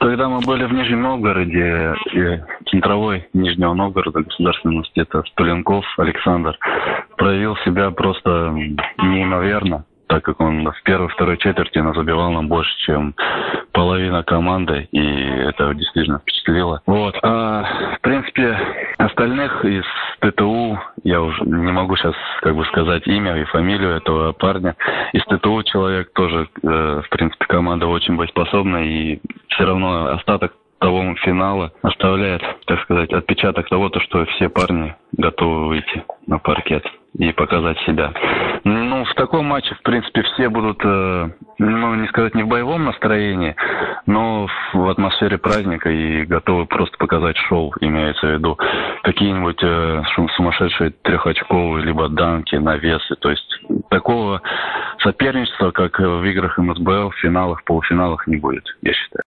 Когда мы были в Нижнем Новгороде, центровой Нижнего Новгорода государственного университета Стуленков Александр проявил себя просто неимоверно так как он в первой-второй четверти забивал нам больше, чем половина команды, и это действительно впечатлило. Вот. А, в принципе, остальных из ТТУ, я уже не могу сейчас как бы сказать имя и фамилию этого парня. Из ТТУ человек тоже, э, в принципе, команда очень боеспособна, и все равно остаток того финала оставляет, так сказать, отпечаток того, то, что все парни готовы выйти на паркет и показать себя. Ну, в таком матче, в принципе, все будут, э, ну, не сказать, не в боевом настроении, но в атмосфере праздника и готовы просто показать шоу, имеется в виду какие-нибудь э, сумасшедшие трехочковые, либо данки, навесы. То есть такого соперничества, как в играх МСБЛ, в финалах, полуфиналах не будет, я считаю.